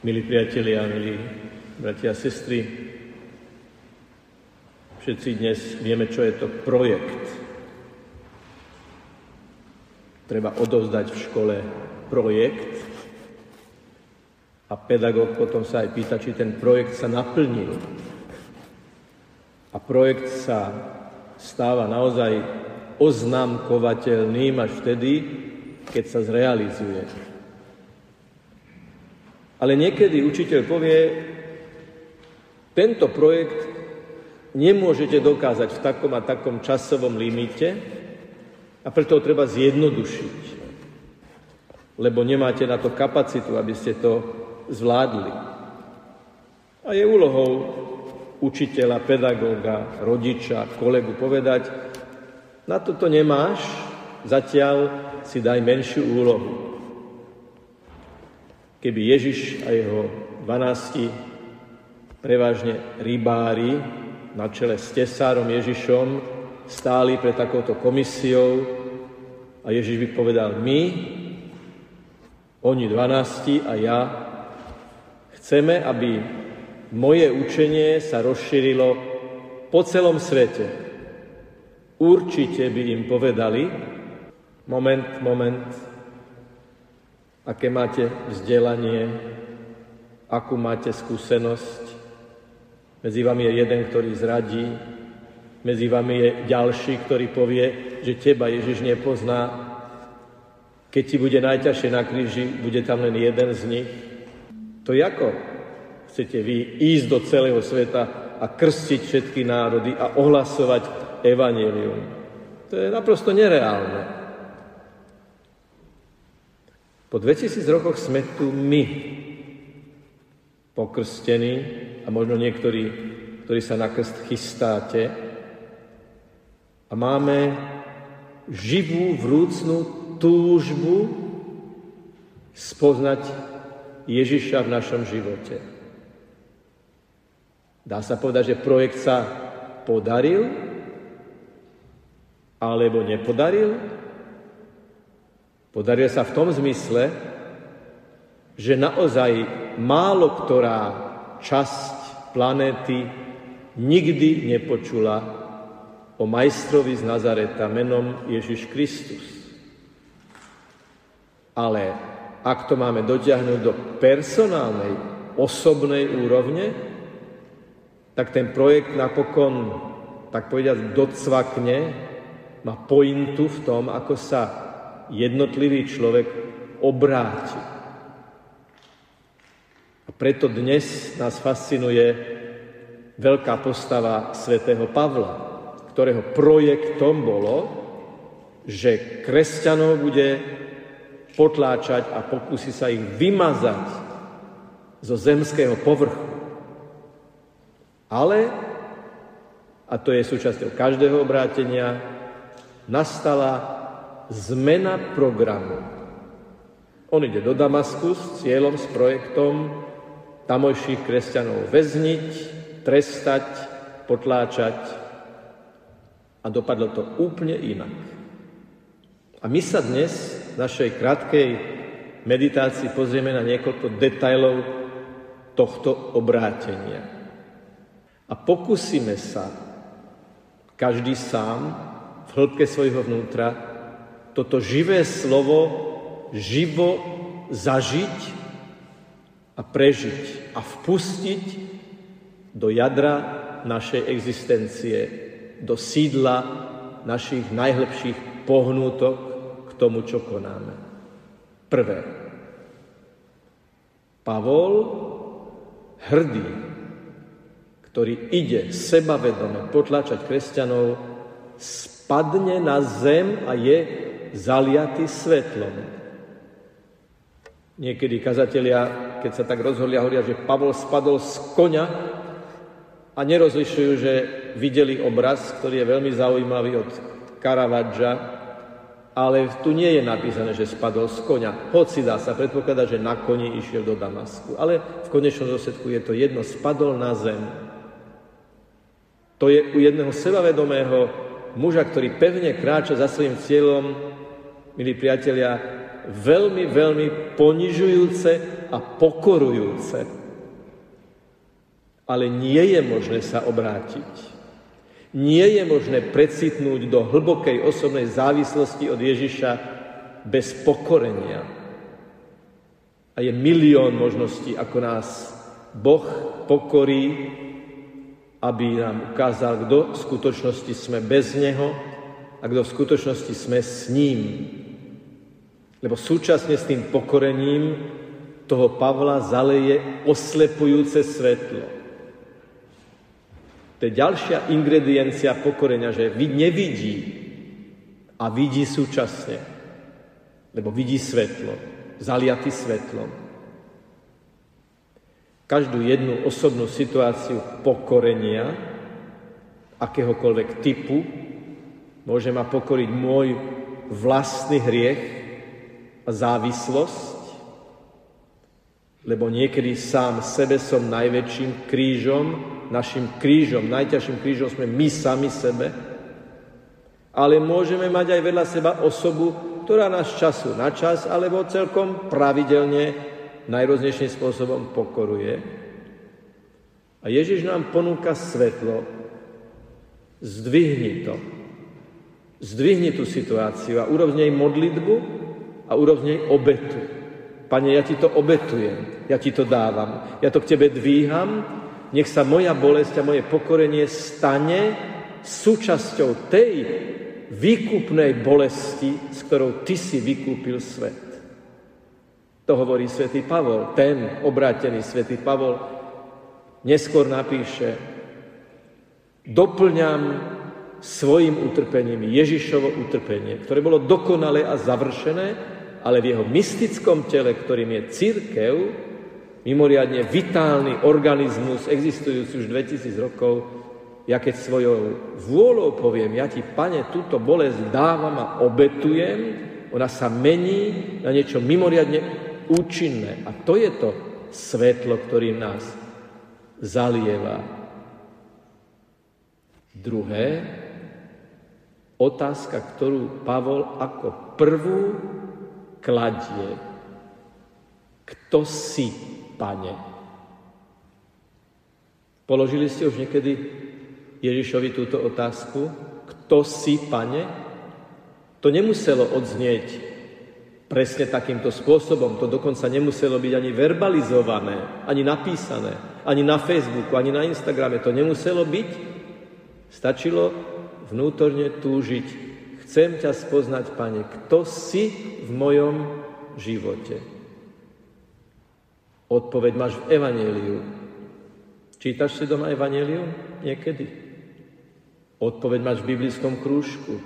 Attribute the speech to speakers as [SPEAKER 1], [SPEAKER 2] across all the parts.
[SPEAKER 1] Milí priatelia, milí bratia a sestry, všetci dnes vieme, čo je to projekt. Treba odovzdať v škole projekt a pedagóg potom sa aj pýta, či ten projekt sa naplnil. A projekt sa stáva naozaj oznámkovateľným až vtedy, keď sa zrealizuje. Ale niekedy učiteľ povie, tento projekt nemôžete dokázať v takom a takom časovom limite a preto ho treba zjednodušiť, lebo nemáte na to kapacitu, aby ste to zvládli. A je úlohou učiteľa, pedagóga, rodiča, kolegu povedať, na toto nemáš, zatiaľ si daj menšiu úlohu. Keby Ježiš a jeho 12 prevažne rybári na čele s tesárom Ježišom stáli pred takouto komisiou a Ježiš by povedal, my, oni 12 a ja, chceme, aby moje učenie sa rozšírilo po celom svete. Určite by im povedali, moment, moment, aké máte vzdelanie, akú máte skúsenosť. Medzi vami je jeden, ktorý zradí, medzi vami je ďalší, ktorý povie, že teba Ježiš nepozná. Keď ti bude najťažšie na kríži, bude tam len jeden z nich. To ako chcete vy ísť do celého sveta a krstiť všetky národy a ohlasovať evanelium. To je naprosto nereálne. Po 2000 rokoch sme tu my, pokrstení, a možno niektorí, ktorí sa na krst chystáte, a máme živú, vrúcnú túžbu spoznať Ježiša v našom živote. Dá sa povedať, že projekt sa podaril alebo nepodaril? Podaril sa v tom zmysle, že naozaj málo ktorá časť planéty nikdy nepočula o majstrovi z Nazareta menom Ježiš Kristus. Ale ak to máme dotiahnuť do personálnej, osobnej úrovne, tak ten projekt napokon, tak povediať, docvakne, má pointu v tom, ako sa jednotlivý človek obráti. A preto dnes nás fascinuje veľká postava svätého Pavla, ktorého projektom bolo, že kresťanov bude potláčať a pokusí sa ich vymazať zo zemského povrchu. Ale, a to je súčasťou každého obrátenia, nastala zmena programu. On ide do Damasku s cieľom, s projektom tamojších kresťanov väzniť, trestať, potláčať a dopadlo to úplne inak. A my sa dnes v našej krátkej meditácii pozrieme na niekoľko detajlov tohto obrátenia. A pokúsime sa každý sám v hĺbke svojho vnútra toto živé slovo živo zažiť a prežiť a vpustiť do jadra našej existencie, do sídla našich najhlbších pohnútok k tomu, čo konáme. Prvé. Pavol, hrdý, ktorý ide sebavedome potlačať kresťanov, spadne na zem a je zaliaty svetlom. Niekedy kazatelia, keď sa tak rozhodlia, hovoria, že Pavol spadol z konia a nerozlišujú, že videli obraz, ktorý je veľmi zaujímavý od Caravaggia, ale tu nie je napísané, že spadol z konia. Hoci dá sa predpokladať, že na koni išiel do Damasku. Ale v konečnom dôsledku je to jedno, spadol na zem. To je u jedného sebavedomého muža, ktorý pevne kráča za svojim cieľom, milí priatelia, veľmi, veľmi ponižujúce a pokorujúce. Ale nie je možné sa obrátiť. Nie je možné precitnúť do hlbokej osobnej závislosti od Ježiša bez pokorenia. A je milión možností, ako nás Boh pokorí, aby nám ukázal, kto v skutočnosti sme bez Neho a kto v skutočnosti sme s ním. Lebo súčasne s tým pokorením toho Pavla zaleje oslepujúce svetlo. To je ďalšia ingrediencia pokorenia, že nevidí a vidí súčasne. Lebo vidí svetlo, zaliaty svetlom. Každú jednu osobnú situáciu pokorenia, akéhokoľvek typu, môže ma pokoriť môj vlastný hriech závislosť, lebo niekedy sám sebe som najväčším krížom našim krížom, najťažším krížom sme my sami sebe, ale môžeme mať aj vedľa seba osobu, ktorá nás času na čas, alebo celkom pravidelne, najrôznejším spôsobom pokoruje. A Ježiš nám ponúka svetlo. Zdvihni to. Zdvihni tú situáciu a urob nej modlitbu a urob obetu. Pane, ja ti to obetujem, ja ti to dávam, ja to k tebe dvíham nech sa moja bolesť a moje pokorenie stane súčasťou tej výkupnej bolesti, s ktorou ty si vykúpil svet. To hovorí svätý Pavol, ten obrátený svätý Pavol neskôr napíše, doplňam svojim utrpením Ježišovo utrpenie, ktoré bolo dokonalé a završené, ale v jeho mystickom tele, ktorým je církev, mimoriadne vitálny organizmus, existujúci už 2000 rokov, ja keď svojou vôľou poviem, ja ti, pane, túto bolesť dávam a obetujem, ona sa mení na niečo mimoriadne účinné. A to je to svetlo, ktorým nás zalieva. Druhé, otázka, ktorú Pavol ako prvú kladie. Kto si Pane. Položili ste už niekedy Ježišovi túto otázku? Kto si, Pane? To nemuselo odznieť presne takýmto spôsobom. To dokonca nemuselo byť ani verbalizované, ani napísané, ani na Facebooku, ani na Instagrame. To nemuselo byť. Stačilo vnútorne túžiť. Chcem ťa spoznať, Pane, kto si v mojom živote. Odpoveď máš v Evangeliu. Čítaš si doma Evangelium niekedy? Odpoveď máš v biblickom krúžku.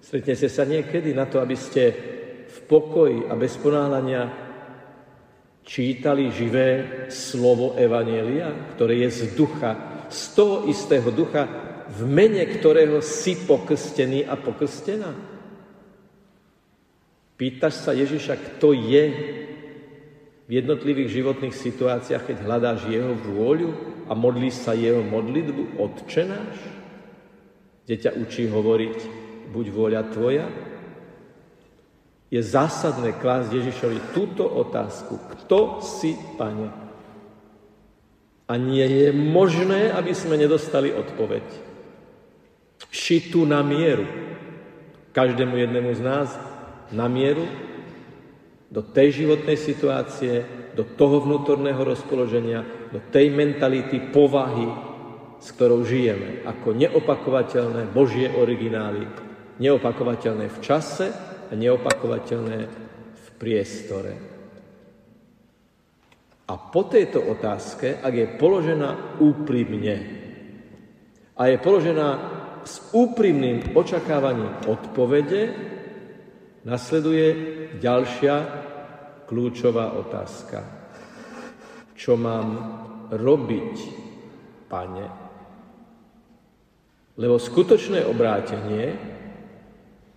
[SPEAKER 1] Stretnete sa niekedy na to, aby ste v pokoji a bez ponáhľania čítali živé slovo Evanielia, ktoré je z ducha, z toho istého ducha, v mene ktorého si pokrstený a pokrstená. Pýtaš sa Ježiša, kto je v jednotlivých životných situáciách, keď hľadáš jeho vôľu a modlíš sa jeho modlitbu, odčenáš? Kde učí hovoriť, buď vôľa tvoja? Je zásadné klásť Ježišovi túto otázku. Kto si, Pane? A nie je možné, aby sme nedostali odpoveď. Šitú na mieru. Každému jednému z nás na mieru do tej životnej situácie, do toho vnútorného rozpoloženia, do tej mentality, povahy, s ktorou žijeme, ako neopakovateľné Božie originály, neopakovateľné v čase a neopakovateľné v priestore. A po tejto otázke, ak je položená úprimne a je položená s úprimným očakávaním odpovede, nasleduje ďalšia kľúčová otázka. Čo mám robiť, pane? Lebo skutočné obrátenie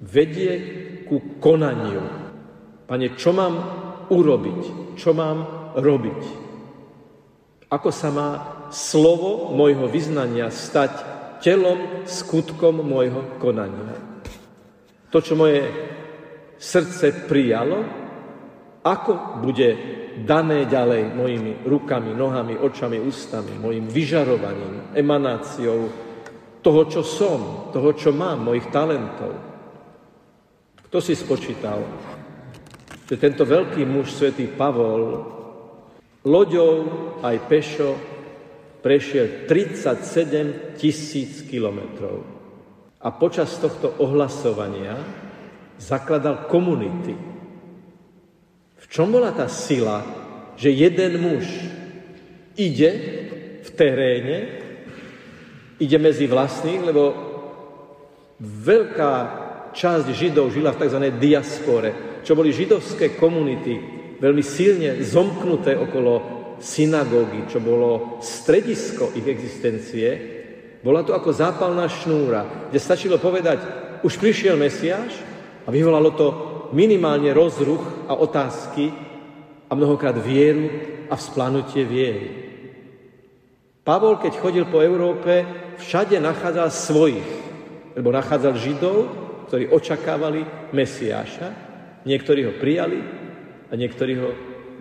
[SPEAKER 1] vedie ku konaniu. Pane, čo mám urobiť? Čo mám robiť? Ako sa má slovo môjho vyznania stať telom, skutkom môjho konania? To, čo moje srdce prijalo, ako bude dané ďalej mojimi rukami, nohami, očami, ústami, mojim vyžarovaním, emanáciou toho, čo som, toho, čo mám, mojich talentov. Kto si spočítal, že tento veľký muž, svätý Pavol, loďou aj pešo prešiel 37 tisíc kilometrov. A počas tohto ohlasovania zakladal komunity. V čom bola tá sila, že jeden muž ide v teréne, ide medzi vlastných, lebo veľká časť Židov žila v tzv. diaspore, čo boli židovské komunity, veľmi silne zomknuté okolo synagógy, čo bolo stredisko ich existencie, bola to ako zápalná šnúra, kde stačilo povedať, už prišiel Mesiáš a vyvolalo to minimálne rozruch a otázky a mnohokrát vieru a vzplanutie viery. Pavol, keď chodil po Európe, všade nachádzal svojich, lebo nachádzal Židov, ktorí očakávali Mesiáša, niektorí ho prijali a niektorí ho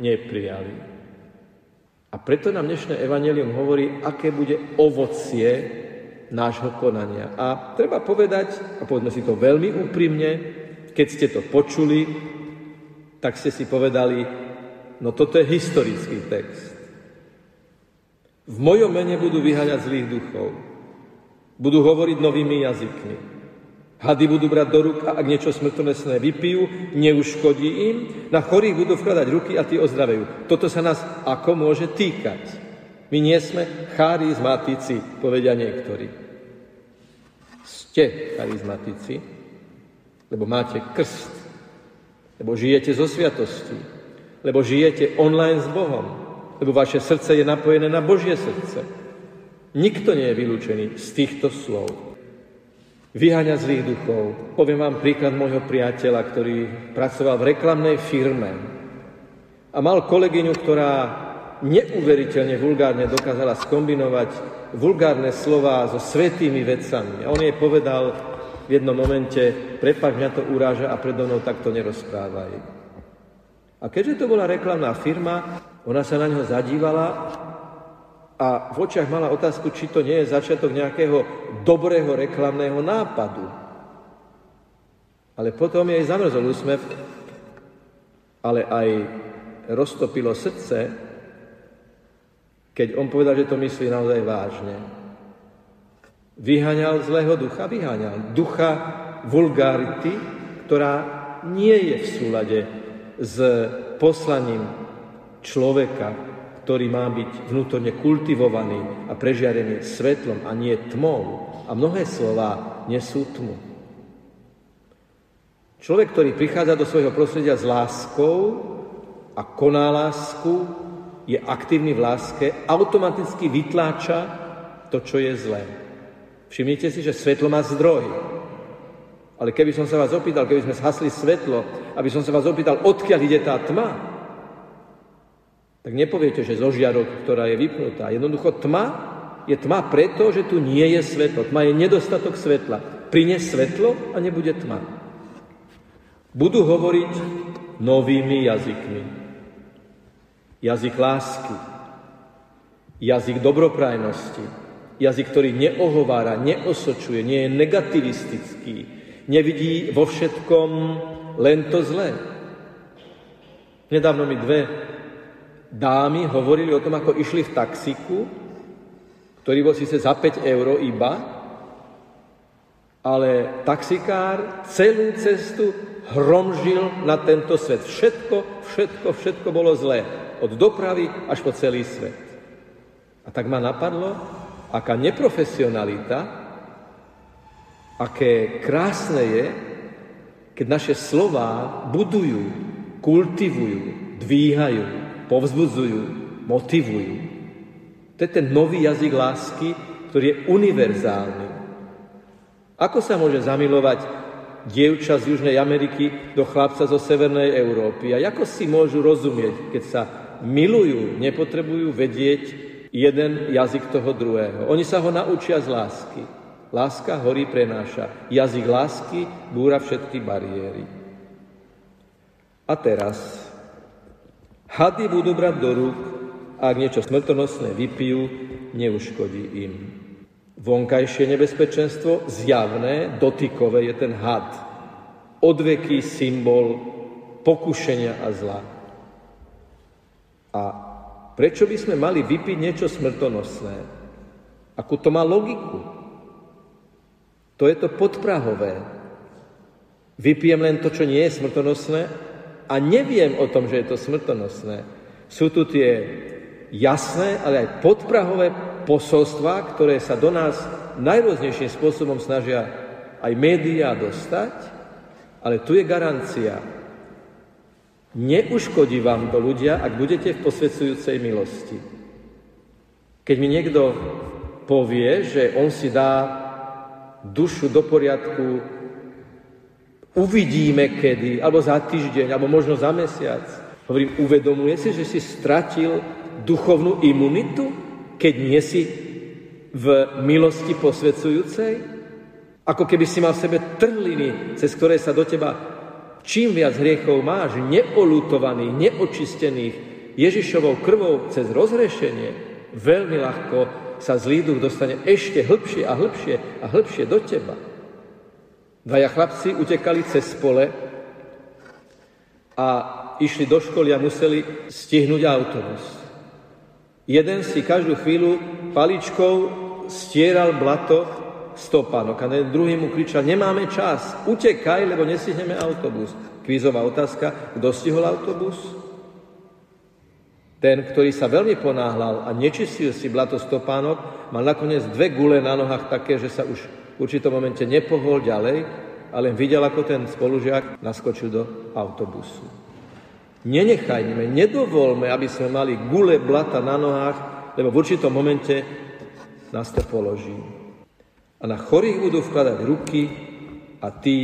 [SPEAKER 1] neprijali. A preto nám dnešné evanelium hovorí, aké bude ovocie nášho konania. A treba povedať, a povedzme si to veľmi úprimne, keď ste to počuli, tak ste si povedali, no toto je historický text. V mojom mene budú vyháňať zlých duchov. Budú hovoriť novými jazykmi. Hady budú brať do rúk a ak niečo smrtonesné vypijú, neuškodí im. Na chorých budú vkladať ruky a tí ozdravejú. Toto sa nás ako môže týkať? My nie sme charizmatici, povedia niektorí. Ste charizmatici, lebo máte krst, lebo žijete zo sviatosti, lebo žijete online s Bohom, lebo vaše srdce je napojené na Božie srdce. Nikto nie je vylúčený z týchto slov. Vyháňa zlých duchov. Poviem vám príklad môjho priateľa, ktorý pracoval v reklamnej firme a mal kolegyňu, ktorá neuveriteľne vulgárne dokázala skombinovať vulgárne slova so svetými vecami. A on jej povedal v jednom momente, prepáč, mňa to uráža a predo mnou takto nerozprávaj. A keďže to bola reklamná firma, ona sa na ňo zadívala a v očiach mala otázku, či to nie je začiatok nejakého dobrého reklamného nápadu. Ale potom jej zamrzol úsmev, ale aj roztopilo srdce, keď on povedal, že to myslí naozaj vážne. Vyháňal zlého ducha, vyháňal ducha vulgarity, ktorá nie je v súlade s poslaním človeka, ktorý má byť vnútorne kultivovaný a prežiarený svetlom a nie tmou. A mnohé slova nesú tmu. Človek, ktorý prichádza do svojho prostredia s láskou a koná lásku, je aktívny v láske, automaticky vytláča to, čo je zlé. Všimnite si, že svetlo má zdroj. Ale keby som sa vás opýtal, keby sme zhasli svetlo, aby som sa vás opýtal, odkiaľ ide tá tma, tak nepoviete, že zo žiarok, ktorá je vypnutá. Jednoducho tma je tma preto, že tu nie je svetlo. Tma je nedostatok svetla. Prines svetlo a nebude tma. Budú hovoriť novými jazykmi jazyk lásky, jazyk dobroprajnosti, jazyk, ktorý neohovára, neosočuje, nie je negativistický, nevidí vo všetkom len to zlé. Nedávno mi dve dámy hovorili o tom, ako išli v taxiku, ktorý bol síce za 5 eur iba, ale taxikár celú cestu hromžil na tento svet. Všetko, všetko, všetko bolo zlé od dopravy až po celý svet. A tak ma napadlo, aká neprofesionalita, aké krásne je, keď naše slova budujú, kultivujú, dvíhajú, povzbudzujú, motivujú. To je ten nový jazyk lásky, ktorý je univerzálny. Ako sa môže zamilovať dievča z Južnej Ameriky do chlapca zo Severnej Európy? A ako si môžu rozumieť, keď sa milujú, nepotrebujú vedieť jeden jazyk toho druhého. Oni sa ho naučia z lásky. Láska horí prenáša. Jazyk lásky búra všetky bariéry. A teraz Hady budú brať do rúk, ak niečo smrtonosné vypijú, neuškodí im. Vonkajšie nebezpečenstvo, zjavné, dotykové, je ten had. Odveký symbol pokušenia a zla. A prečo by sme mali vypiť niečo smrtonosné? Akú to má logiku? To je to podprahové. Vypijem len to, čo nie je smrtonosné a neviem o tom, že je to smrtonosné. Sú tu tie jasné, ale aj podprahové posolstva, ktoré sa do nás najrôznejším spôsobom snažia aj médiá dostať, ale tu je garancia. Neuškodí vám to ľudia, ak budete v posvedcujúcej milosti. Keď mi niekto povie, že on si dá dušu do poriadku, uvidíme kedy, alebo za týždeň, alebo možno za mesiac. Hovorím, uvedomuje si, že si stratil duchovnú imunitu, keď nie si v milosti posvedcujúcej? Ako keby si mal v sebe trhliny, cez ktoré sa do teba Čím viac hriechov máš, neolutovaných, neočistených Ježišovou krvou cez rozrešenie, veľmi ľahko sa zlý duch dostane ešte hlbšie a hlbšie a hlbšie do teba. Dvaja chlapci utekali cez pole a išli do školy a museli stihnúť autobus. Jeden si každú chvíľu paličkou stieral blato stopánok. A druhý mu kričal, nemáme čas, utekaj, lebo nestihneme autobus. Kvízová otázka, kto stihol autobus? Ten, ktorý sa veľmi ponáhľal a nečistil si blato stopánok, mal nakoniec dve gule na nohách také, že sa už v určitom momente nepohol ďalej, ale videl, ako ten spolužiak naskočil do autobusu. Nenechajme, nedovolme, aby sme mali gule blata na nohách, lebo v určitom momente nás to položí a na chorých budú vkladať ruky a tí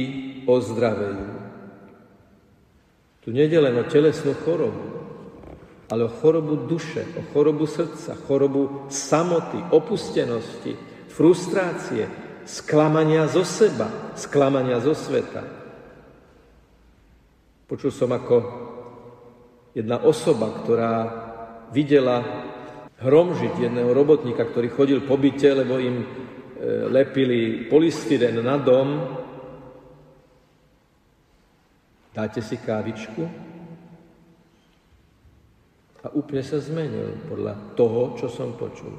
[SPEAKER 1] ozdravejú. Tu nejde len o telesnú chorobu, ale o chorobu duše, o chorobu srdca, chorobu samoty, opustenosti, frustrácie, sklamania zo seba, sklamania zo sveta. Počul som ako jedna osoba, ktorá videla hromžiť jedného robotníka, ktorý chodil po byte, lebo im E, lepili polystyren na dom, dáte si kávičku a úplne sa zmenil podľa toho, čo som počul.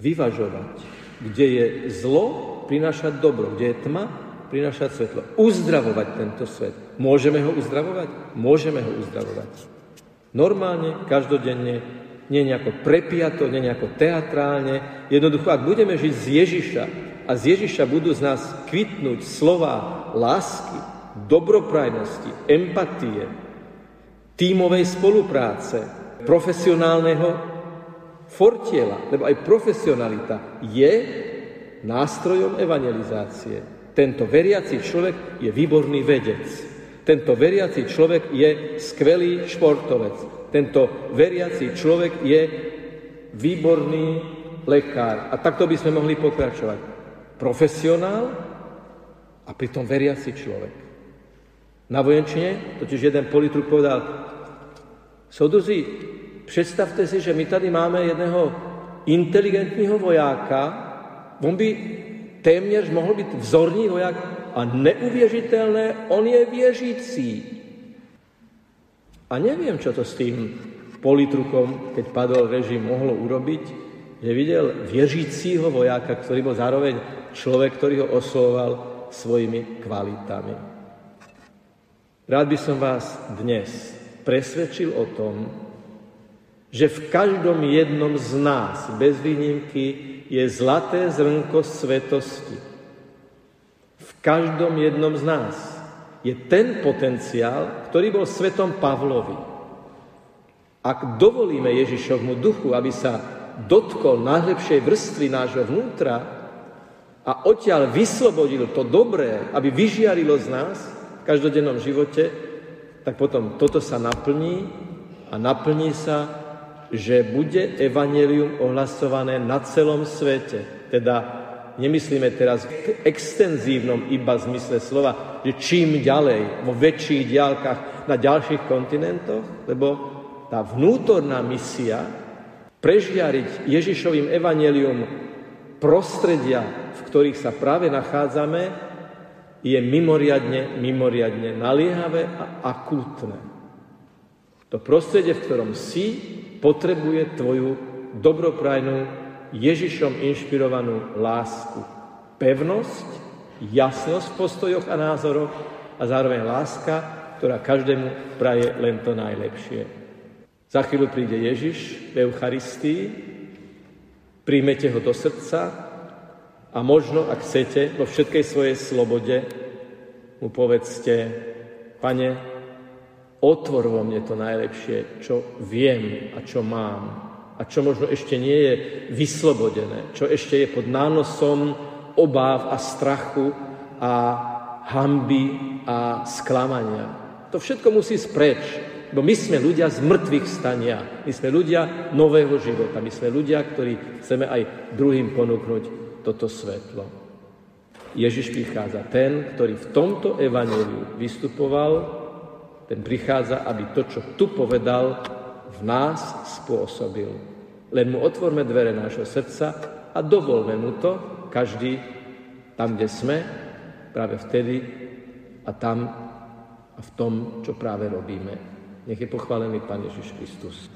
[SPEAKER 1] Vyvažovať, kde je zlo, prinášať dobro, kde je tma, prinášať svetlo. Uzdravovať tento svet. Môžeme ho uzdravovať? Môžeme ho uzdravovať. Normálne, každodenne, nie nejako prepiato, nie nejako teatrálne. Jednoducho, ak budeme žiť z Ježiša a z Ježiša budú z nás kvitnúť slova lásky, dobroprajnosti, empatie, tímovej spolupráce, profesionálneho fortiela, lebo aj profesionalita je nástrojom evangelizácie. Tento veriaci človek je výborný vedec. Tento veriaci človek je skvelý športovec. Tento veriaci človek je výborný lekár. A takto by sme mohli pokračovať. Profesionál a pritom veriaci človek. Na vojenčine totiž jeden politruk povedal, soudruzi, predstavte si, že my tady máme jedného inteligentního vojáka, on by téměř mohl být vzorný voják a neuvěřitelné, on je věřící. A neviem, čo to s tým politrukom, keď padol režim, mohlo urobiť, že videl viežícího vojáka, ktorý bol zároveň človek, ktorý ho oslovoval svojimi kvalitami. Rád by som vás dnes presvedčil o tom, že v každom jednom z nás, bez výnimky, je zlaté zrnko svetosti. V každom jednom z nás je ten potenciál, ktorý bol svetom Pavlovi. Ak dovolíme Ježišovmu duchu, aby sa dotkol najlepšej vrstvy nášho vnútra a odtiaľ vyslobodil to dobré, aby vyžiarilo z nás každodennom živote, tak potom toto sa naplní a naplní sa, že bude evanelium ohlasované na celom svete. Teda nemyslíme teraz v extenzívnom iba zmysle slova, že čím ďalej, vo väčších diálkach na ďalších kontinentoch, lebo tá vnútorná misia prežiariť Ježišovým evanelium prostredia, v ktorých sa práve nachádzame, je mimoriadne, mimoriadne naliehavé a akútne. To prostredie, v ktorom si, potrebuje tvoju dobroprajnú, Ježišom inšpirovanú lásku. Pevnosť, jasnosť v postojoch a názoroch a zároveň láska, ktorá každému praje len to najlepšie. Za chvíľu príde Ježiš v Eucharistii, príjmete ho do srdca a možno, ak chcete, vo všetkej svojej slobode mu povedzte, pane, otvor vo mne to najlepšie, čo viem a čo mám a čo možno ešte nie je vyslobodené, čo ešte je pod nánosom obáv a strachu a hamby a sklamania. To všetko musí spreč, bo my sme ľudia z mŕtvych stania. My sme ľudia nového života. My sme ľudia, ktorí chceme aj druhým ponúknuť toto svetlo. Ježiš prichádza ten, ktorý v tomto evaneliu vystupoval, ten prichádza, aby to, čo tu povedal, v nás spôsobil. Len mu otvorme dvere nášho srdca a dovolme mu to, každý tam, kde sme, práve vtedy a tam a v tom, čo práve robíme. Nech je pochválený Pán Ježiš Kristus.